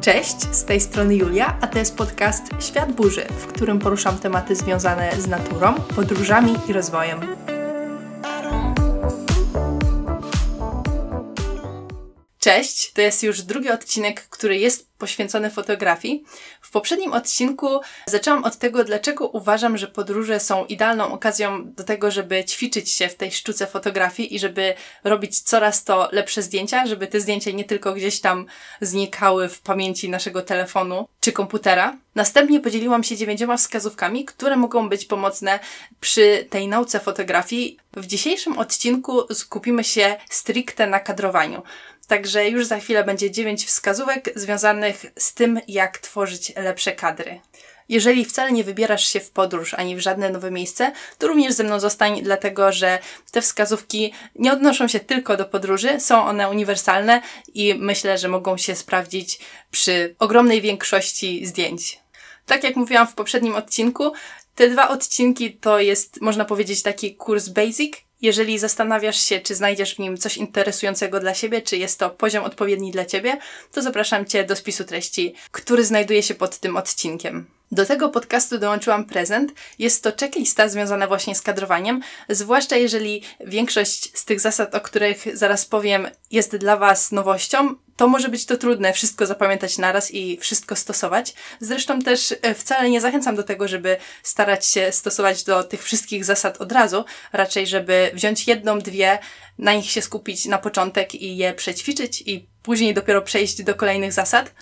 Cześć, z tej strony Julia, a to jest podcast Świat Burzy, w którym poruszam tematy związane z naturą, podróżami i rozwojem. Cześć, to jest już drugi odcinek, który jest poświęcony fotografii. W poprzednim odcinku zaczęłam od tego, dlaczego uważam, że podróże są idealną okazją do tego, żeby ćwiczyć się w tej sztuce fotografii i żeby robić coraz to lepsze zdjęcia, żeby te zdjęcia nie tylko gdzieś tam znikały w pamięci naszego telefonu czy komputera. Następnie podzieliłam się dziewięcioma wskazówkami, które mogą być pomocne przy tej nauce fotografii. W dzisiejszym odcinku skupimy się stricte na kadrowaniu. Także już za chwilę będzie dziewięć wskazówek związanych z tym, jak tworzyć lepsze kadry. Jeżeli wcale nie wybierasz się w podróż ani w żadne nowe miejsce, to również ze mną zostań, dlatego że te wskazówki nie odnoszą się tylko do podróży, są one uniwersalne i myślę, że mogą się sprawdzić przy ogromnej większości zdjęć. Tak jak mówiłam w poprzednim odcinku, te dwa odcinki to jest, można powiedzieć, taki kurs basic jeżeli zastanawiasz się, czy znajdziesz w nim coś interesującego dla siebie, czy jest to poziom odpowiedni dla ciebie, to zapraszam cię do spisu treści, który znajduje się pod tym odcinkiem. Do tego podcastu dołączyłam prezent. Jest to checklista związana właśnie z kadrowaniem, zwłaszcza jeżeli większość z tych zasad, o których zaraz powiem, jest dla Was nowością, to może być to trudne wszystko zapamiętać naraz i wszystko stosować. Zresztą też e, wcale nie zachęcam do tego, żeby starać się stosować do tych wszystkich zasad od razu, raczej żeby wziąć jedną, dwie, na nich się skupić na początek i je przećwiczyć i później dopiero przejść do kolejnych zasad.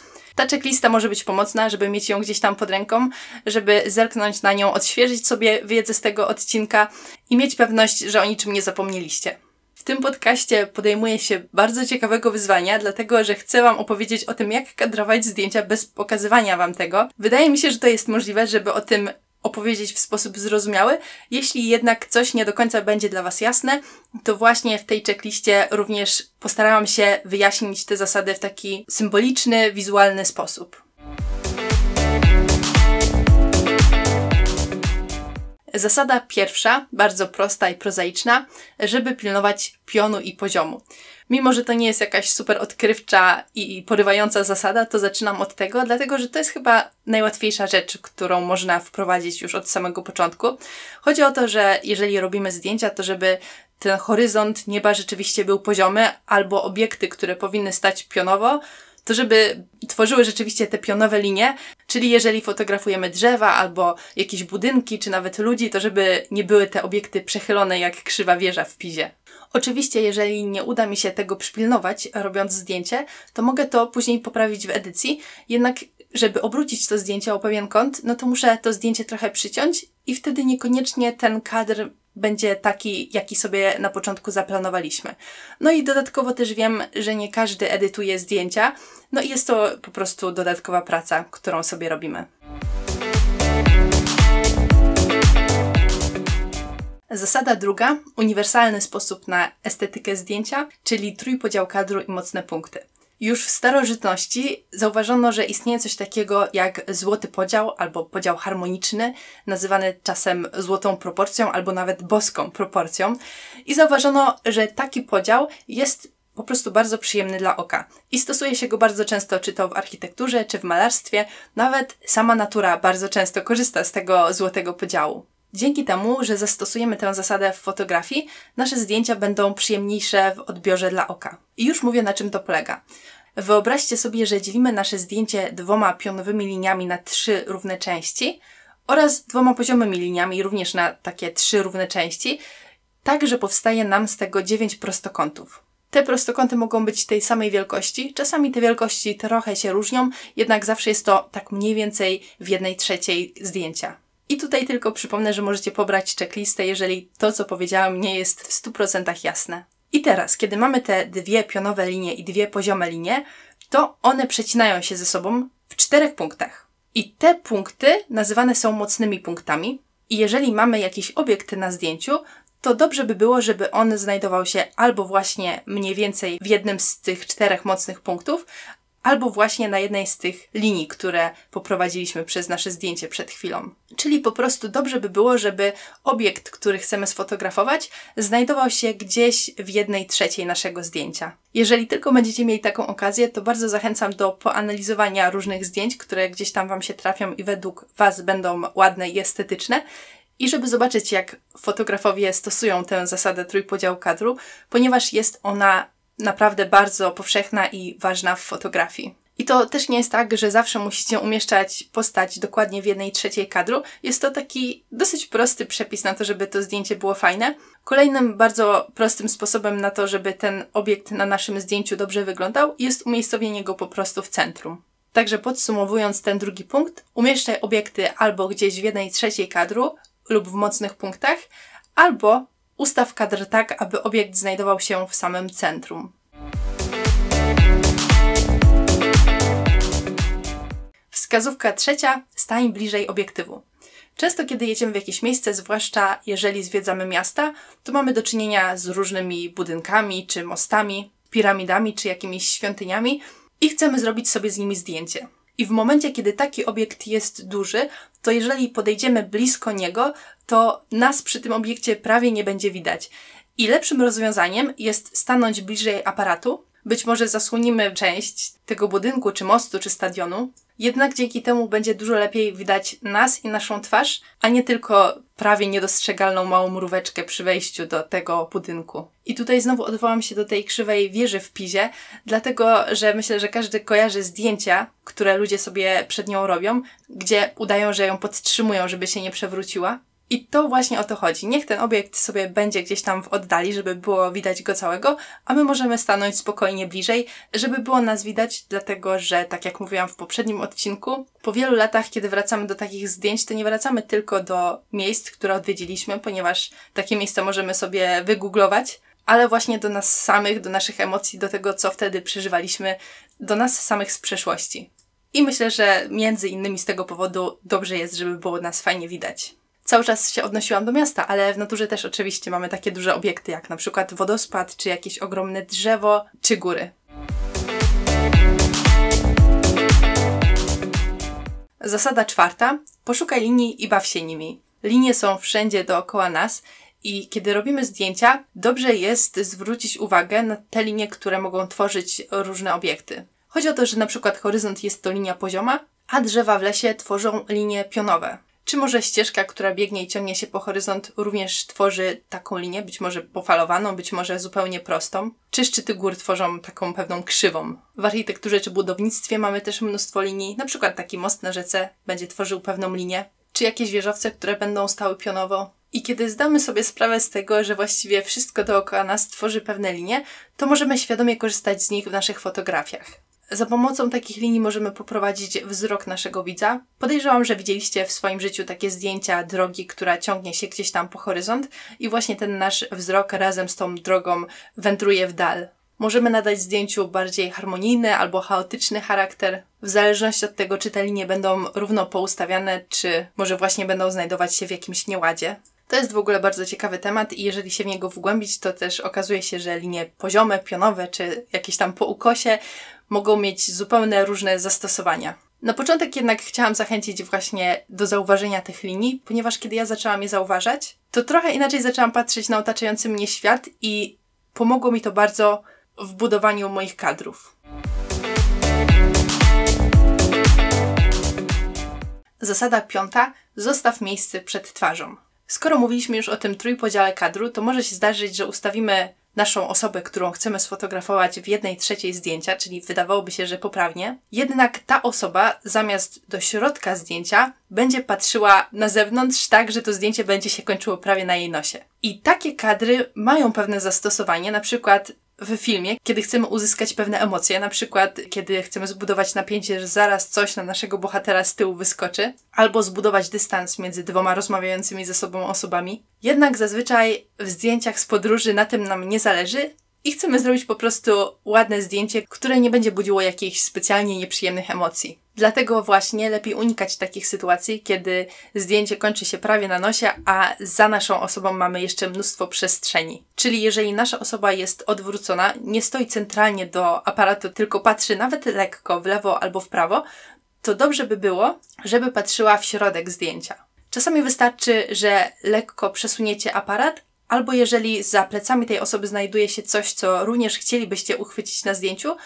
Ta checklista może być pomocna, żeby mieć ją gdzieś tam pod ręką, żeby zerknąć na nią, odświeżyć sobie wiedzę z tego odcinka i mieć pewność, że o niczym nie zapomnieliście. W tym podcaście podejmuję się bardzo ciekawego wyzwania, dlatego że chcę Wam opowiedzieć o tym, jak kadrować zdjęcia bez pokazywania Wam tego. Wydaje mi się, że to jest możliwe, żeby o tym opowiedzieć w sposób zrozumiały. Jeśli jednak coś nie do końca będzie dla Was jasne, to właśnie w tej checkliście również postarałam się wyjaśnić te zasady w taki symboliczny, wizualny sposób. Zasada pierwsza, bardzo prosta i prozaiczna, żeby pilnować pionu i poziomu. Mimo, że to nie jest jakaś super odkrywcza i porywająca zasada, to zaczynam od tego, dlatego że to jest chyba najłatwiejsza rzecz, którą można wprowadzić już od samego początku. Chodzi o to, że jeżeli robimy zdjęcia, to żeby ten horyzont nieba rzeczywiście był poziomy, albo obiekty, które powinny stać pionowo, to żeby tworzyły rzeczywiście te pionowe linie, czyli jeżeli fotografujemy drzewa albo jakieś budynki, czy nawet ludzi, to żeby nie były te obiekty przechylone jak krzywa wieża w pizie. Oczywiście, jeżeli nie uda mi się tego przypilnować, robiąc zdjęcie, to mogę to później poprawić w edycji, jednak żeby obrócić to zdjęcie o pewien kąt, no to muszę to zdjęcie trochę przyciąć i wtedy niekoniecznie ten kadr będzie taki, jaki sobie na początku zaplanowaliśmy. No i dodatkowo też wiem, że nie każdy edytuje zdjęcia, no i jest to po prostu dodatkowa praca, którą sobie robimy. Zasada druga, uniwersalny sposób na estetykę zdjęcia, czyli trójpodział kadru i mocne punkty. Już w starożytności zauważono, że istnieje coś takiego jak złoty podział albo podział harmoniczny, nazywany czasem złotą proporcją albo nawet boską proporcją. I zauważono, że taki podział jest po prostu bardzo przyjemny dla oka. I stosuje się go bardzo często, czy to w architekturze, czy w malarstwie. Nawet sama natura bardzo często korzysta z tego złotego podziału. Dzięki temu, że zastosujemy tę zasadę w fotografii, nasze zdjęcia będą przyjemniejsze w odbiorze dla oka. I już mówię, na czym to polega. Wyobraźcie sobie, że dzielimy nasze zdjęcie dwoma pionowymi liniami na trzy równe części oraz dwoma poziomymi liniami również na takie trzy równe części, tak że powstaje nam z tego dziewięć prostokątów. Te prostokąty mogą być tej samej wielkości, czasami te wielkości trochę się różnią, jednak zawsze jest to tak mniej więcej w jednej trzeciej zdjęcia. I tutaj tylko przypomnę, że możecie pobrać checklistę, jeżeli to, co powiedziałam, nie jest w 100% jasne. I teraz, kiedy mamy te dwie pionowe linie i dwie poziome linie, to one przecinają się ze sobą w czterech punktach. I te punkty nazywane są mocnymi punktami. I jeżeli mamy jakiś obiekt na zdjęciu, to dobrze by było, żeby on znajdował się albo właśnie mniej więcej w jednym z tych czterech mocnych punktów, albo właśnie na jednej z tych linii, które poprowadziliśmy przez nasze zdjęcie przed chwilą. Czyli po prostu dobrze by było, żeby obiekt, który chcemy sfotografować, znajdował się gdzieś w jednej trzeciej naszego zdjęcia. Jeżeli tylko będziecie mieli taką okazję, to bardzo zachęcam do poanalizowania różnych zdjęć, które gdzieś tam Wam się trafią i według Was będą ładne i estetyczne. I żeby zobaczyć, jak fotografowie stosują tę zasadę trójpodziału kadru, ponieważ jest ona naprawdę bardzo powszechna i ważna w fotografii. I to też nie jest tak, że zawsze musicie umieszczać postać dokładnie w jednej trzeciej kadru. Jest to taki dosyć prosty przepis na to, żeby to zdjęcie było fajne. Kolejnym bardzo prostym sposobem na to, żeby ten obiekt na naszym zdjęciu dobrze wyglądał, jest umiejscowienie go po prostu w centrum. Także podsumowując ten drugi punkt, umieszczaj obiekty albo gdzieś w jednej trzeciej kadru lub w mocnych punktach, albo ustaw kadr tak, aby obiekt znajdował się w samym centrum. Wskazówka trzecia: stań bliżej obiektywu. Często, kiedy jedziemy w jakieś miejsce, zwłaszcza jeżeli zwiedzamy miasta, to mamy do czynienia z różnymi budynkami, czy mostami, piramidami, czy jakimiś świątyniami i chcemy zrobić sobie z nimi zdjęcie. I w momencie, kiedy taki obiekt jest duży, to jeżeli podejdziemy blisko niego, to nas przy tym obiekcie prawie nie będzie widać. I lepszym rozwiązaniem jest stanąć bliżej aparatu. Być może zasłonimy część tego budynku, czy mostu, czy stadionu, jednak dzięki temu będzie dużo lepiej widać nas i naszą twarz, a nie tylko prawie niedostrzegalną małą mróweczkę przy wejściu do tego budynku. I tutaj znowu odwołam się do tej krzywej wieży w Pizie, dlatego że myślę, że każdy kojarzy zdjęcia, które ludzie sobie przed nią robią, gdzie udają, że ją podtrzymują, żeby się nie przewróciła. I to właśnie o to chodzi. Niech ten obiekt sobie będzie gdzieś tam w oddali, żeby było widać go całego, a my możemy stanąć spokojnie bliżej, żeby było nas widać, dlatego że, tak jak mówiłam w poprzednim odcinku, po wielu latach, kiedy wracamy do takich zdjęć, to nie wracamy tylko do miejsc, które odwiedziliśmy, ponieważ takie miejsca możemy sobie wygooglować, ale właśnie do nas samych, do naszych emocji, do tego, co wtedy przeżywaliśmy, do nas samych z przeszłości. I myślę, że między innymi z tego powodu dobrze jest, żeby było nas fajnie widać cały czas się odnosiłam do miasta, ale w naturze też oczywiście mamy takie duże obiekty, jak na przykład wodospad, czy jakieś ogromne drzewo, czy góry. Zasada czwarta. Poszukaj linii i baw się nimi. Linie są wszędzie dookoła nas i kiedy robimy zdjęcia, dobrze jest zwrócić uwagę na te linie, które mogą tworzyć różne obiekty. Chodzi o to, że na przykład horyzont jest to linia pozioma, a drzewa w lesie tworzą linie pionowe. Czy może ścieżka, która biegnie i ciągnie się po horyzont, również tworzy taką linię, być może pofalowaną, być może zupełnie prostą? Czy szczyty gór tworzą taką pewną krzywą? W architekturze czy budownictwie mamy też mnóstwo linii, na przykład taki most na rzece będzie tworzył pewną linię, czy jakieś wieżowce, które będą stały pionowo. I kiedy zdamy sobie sprawę z tego, że właściwie wszystko dookoła nas tworzy pewne linie, to możemy świadomie korzystać z nich w naszych fotografiach. Za pomocą takich linii możemy poprowadzić wzrok naszego widza. Podejrzewam, że widzieliście w swoim życiu takie zdjęcia drogi, która ciągnie się gdzieś tam po horyzont i właśnie ten nasz wzrok razem z tą drogą wędruje w dal. Możemy nadać zdjęciu bardziej harmonijny albo chaotyczny charakter, w zależności od tego, czy te linie będą równo poustawiane, czy może właśnie będą znajdować się w jakimś nieładzie. To jest w ogóle bardzo ciekawy temat i jeżeli się w niego wgłębić, to też okazuje się, że linie poziome, pionowe czy jakieś tam po ukosie mogą mieć zupełnie różne zastosowania. Na początek jednak chciałam zachęcić właśnie do zauważenia tych linii, ponieważ kiedy ja zaczęłam je zauważać, to trochę inaczej zaczęłam patrzeć na otaczający mnie świat i pomogło mi to bardzo w budowaniu moich kadrów. Zasada piąta: zostaw miejsce przed twarzą. Skoro mówiliśmy już o tym trójpodziale kadru, to może się zdarzyć, że ustawimy naszą osobę, którą chcemy sfotografować w jednej trzeciej zdjęcia, czyli wydawałoby się, że poprawnie. Jednak ta osoba zamiast do środka zdjęcia będzie patrzyła na zewnątrz tak, że to zdjęcie będzie się kończyło prawie na jej nosie. I takie kadry mają pewne zastosowanie, na przykład w filmie, kiedy chcemy uzyskać pewne emocje, na przykład kiedy chcemy zbudować napięcie, że zaraz coś na naszego bohatera z tyłu wyskoczy, albo zbudować dystans między dwoma rozmawiającymi ze sobą osobami. Jednak zazwyczaj w zdjęciach z podróży na tym nam nie zależy i chcemy zrobić po prostu ładne zdjęcie, które nie będzie budziło jakichś specjalnie nieprzyjemnych emocji. Dlatego właśnie lepiej unikać takich sytuacji, kiedy zdjęcie kończy się prawie na nosie, a za naszą osobą mamy jeszcze mnóstwo przestrzeni. Czyli jeżeli nasza osoba jest odwrócona, nie stoi centralnie do aparatu, tylko patrzy nawet lekko w lewo albo w prawo, to dobrze by było, żeby patrzyła w środek zdjęcia. Czasami wystarczy, że lekko przesuniecie aparat, albo jeżeli za plecami tej osoby znajduje się coś, co również chcielibyście uchwycić na zdjęciu,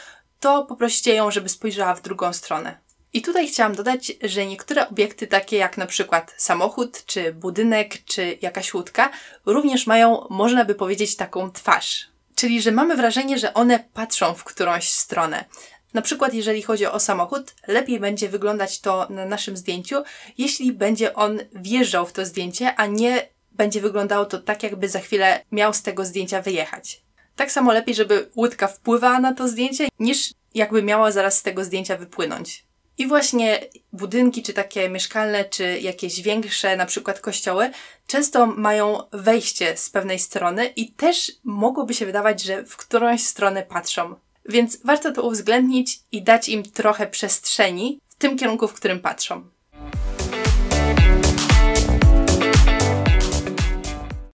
to poprosicie ją, żeby spojrzała w drugą stronę. I tutaj chciałam dodać, że niektóre obiekty, takie jak na przykład samochód, czy budynek, czy jakaś łódka, również mają, można by powiedzieć, taką twarz. Czyli, że mamy wrażenie, że one patrzą w którąś stronę. Na przykład, jeżeli chodzi o samochód, lepiej będzie wyglądać to na naszym zdjęciu, jeśli będzie on wjeżdżał w to zdjęcie, a nie będzie wyglądało to tak, jakby za chwilę miał z tego zdjęcia wyjechać. Tak samo lepiej, żeby łódka wpływała na to zdjęcie, niż jakby miała zaraz z tego zdjęcia wypłynąć. I właśnie budynki, czy takie mieszkalne, czy jakieś większe, na przykład kościoły, często mają wejście z pewnej strony i też mogłoby się wydawać, że w którąś stronę patrzą. Więc warto to uwzględnić i dać im trochę przestrzeni w tym kierunku, w którym patrzą.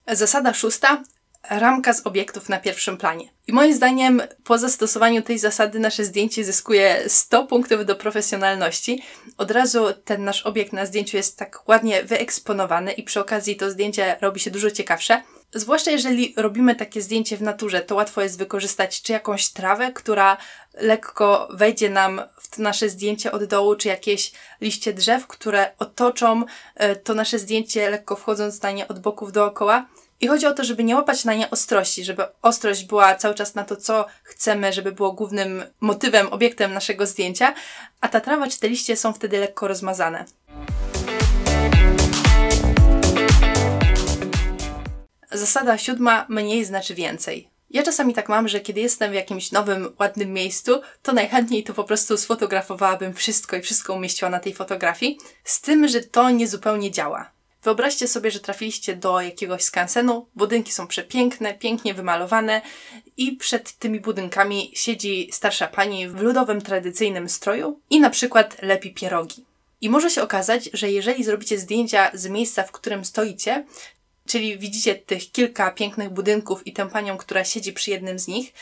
Zasada szósta ramka z obiektów na pierwszym planie. I moim zdaniem po zastosowaniu tej zasady nasze zdjęcie zyskuje 100 punktów do profesjonalności. Od razu ten nasz obiekt na zdjęciu jest tak ładnie wyeksponowany i przy okazji to zdjęcie robi się dużo ciekawsze. Zwłaszcza jeżeli robimy takie zdjęcie w naturze, to łatwo jest wykorzystać czy jakąś trawę, która lekko wejdzie nam w to nasze zdjęcie od dołu, czy jakieś liście drzew, które otoczą e, to nasze zdjęcie lekko wchodząc na nie od boków dookoła. I chodzi o to, żeby nie łapać na nie ostrości, żeby ostrość była cały czas na to, co chcemy, żeby było głównym motywem, obiektem naszego zdjęcia, a ta trawa czy te liście są wtedy lekko rozmazane. Zasada siódma mniej znaczy więcej. Ja czasami tak mam, że kiedy jestem w jakimś nowym, ładnym miejscu, to najchętniej to po prostu sfotografowałabym wszystko i wszystko umieściła na tej fotografii, z tym, że to nie zupełnie działa. Wyobraźcie sobie, że trafiliście do jakiegoś skansenu, budynki są przepiękne, pięknie wymalowane i przed tymi budynkami siedzi starsza pani w ludowym, tradycyjnym stroju i na przykład lepi pierogi. I może się okazać, że jeżeli zrobicie zdjęcia z miejsca, w którym stoicie, czyli widzicie tych kilka pięknych budynków i tę panią, która siedzi przy jednym z nich,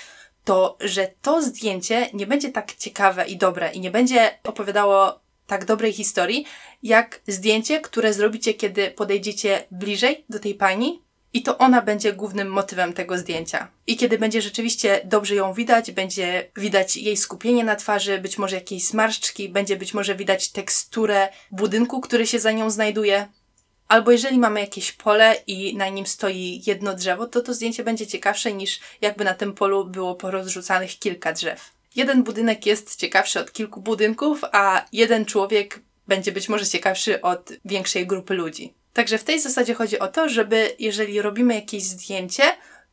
to że to zdjęcie nie będzie tak ciekawe i dobre i nie będzie opowiadało tak dobrej historii, jak zdjęcie, które zrobicie, kiedy podejdziecie bliżej do tej pani i to ona będzie głównym motywem tego zdjęcia. I kiedy będzie rzeczywiście dobrze ją widać, będzie widać jej skupienie na twarzy, być może jakieś zmarszczki, będzie być może widać teksturę budynku, który się za nią znajduje. Albo jeżeli mamy jakieś pole i na nim stoi jedno drzewo, to to zdjęcie będzie ciekawsze niż jakby na tym polu było porozrzucanych kilka drzew. Jeden budynek jest ciekawszy od kilku budynków, a jeden człowiek będzie być może ciekawszy od większej grupy ludzi. Także w tej zasadzie chodzi o to, żeby jeżeli robimy jakieś zdjęcie,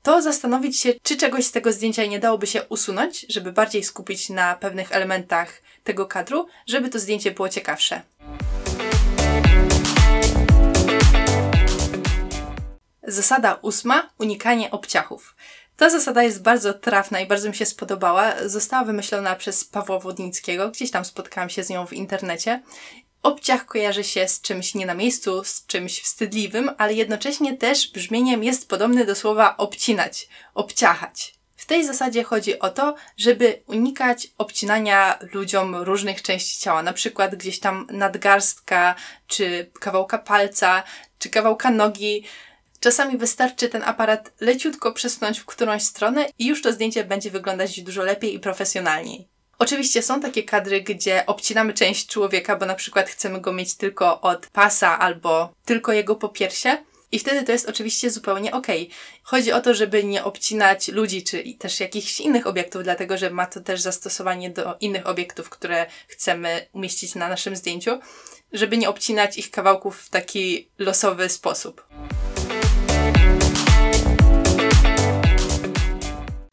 to zastanowić się, czy czegoś z tego zdjęcia nie dałoby się usunąć, żeby bardziej skupić na pewnych elementach tego kadru, żeby to zdjęcie było ciekawsze. Zasada ósma: unikanie obciachów. Ta zasada jest bardzo trafna i bardzo mi się spodobała. Została wymyślona przez Pawła Wodnickiego. Gdzieś tam spotkałam się z nią w internecie. Obciach kojarzy się z czymś nie na miejscu, z czymś wstydliwym, ale jednocześnie też brzmieniem jest podobny do słowa obcinać, obciachać. W tej zasadzie chodzi o to, żeby unikać obcinania ludziom różnych części ciała, na przykład gdzieś tam nadgarstka, czy kawałka palca, czy kawałka nogi, Czasami wystarczy ten aparat leciutko przesunąć w którąś stronę i już to zdjęcie będzie wyglądać dużo lepiej i profesjonalniej. Oczywiście są takie kadry, gdzie obcinamy część człowieka, bo na przykład chcemy go mieć tylko od pasa albo tylko jego popiersie. I wtedy to jest oczywiście zupełnie ok. Chodzi o to, żeby nie obcinać ludzi czy też jakichś innych obiektów, dlatego że ma to też zastosowanie do innych obiektów, które chcemy umieścić na naszym zdjęciu, żeby nie obcinać ich kawałków w taki losowy sposób.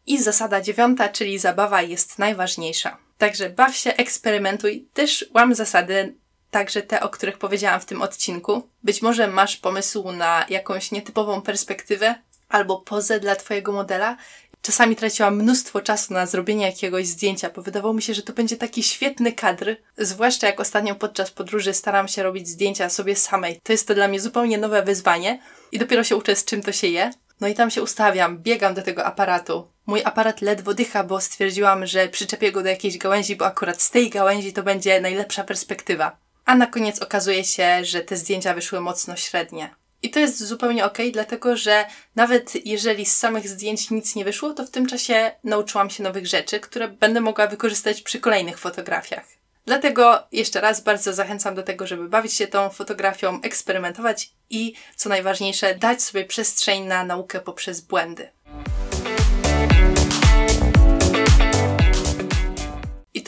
I zasada dziewiąta, czyli zabawa jest najważniejsza. Także baw się, eksperymentuj, też łam zasady, także te, o których powiedziałam w tym odcinku. Być może masz pomysł na jakąś nietypową perspektywę albo pozę dla Twojego modela. Czasami traciłam mnóstwo czasu na zrobienie jakiegoś zdjęcia, bo wydawało mi się, że to będzie taki świetny kadr. Zwłaszcza jak ostatnio podczas podróży staram się robić zdjęcia sobie samej. To jest to dla mnie zupełnie nowe wyzwanie i dopiero się uczę, z czym to się je. No i tam się ustawiam, biegam do tego aparatu. Mój aparat ledwo dycha, bo stwierdziłam, że przyczepię go do jakiejś gałęzi, bo akurat z tej gałęzi to będzie najlepsza perspektywa. A na koniec okazuje się, że te zdjęcia wyszły mocno średnie. I to jest zupełnie ok, dlatego że nawet jeżeli z samych zdjęć nic nie wyszło, to w tym czasie nauczyłam się nowych rzeczy, które będę mogła wykorzystać przy kolejnych fotografiach. Dlatego jeszcze raz bardzo zachęcam do tego, żeby bawić się tą fotografią, eksperymentować i, co najważniejsze, dać sobie przestrzeń na naukę poprzez błędy.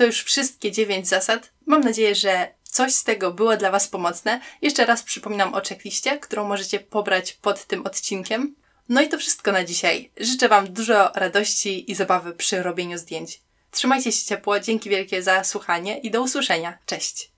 To już wszystkie dziewięć zasad. Mam nadzieję, że coś z tego było dla Was pomocne. Jeszcze raz przypominam o checkliście, którą możecie pobrać pod tym odcinkiem. No i to wszystko na dzisiaj. Życzę Wam dużo radości i zabawy przy robieniu zdjęć. Trzymajcie się ciepło, dzięki wielkie za słuchanie i do usłyszenia. Cześć!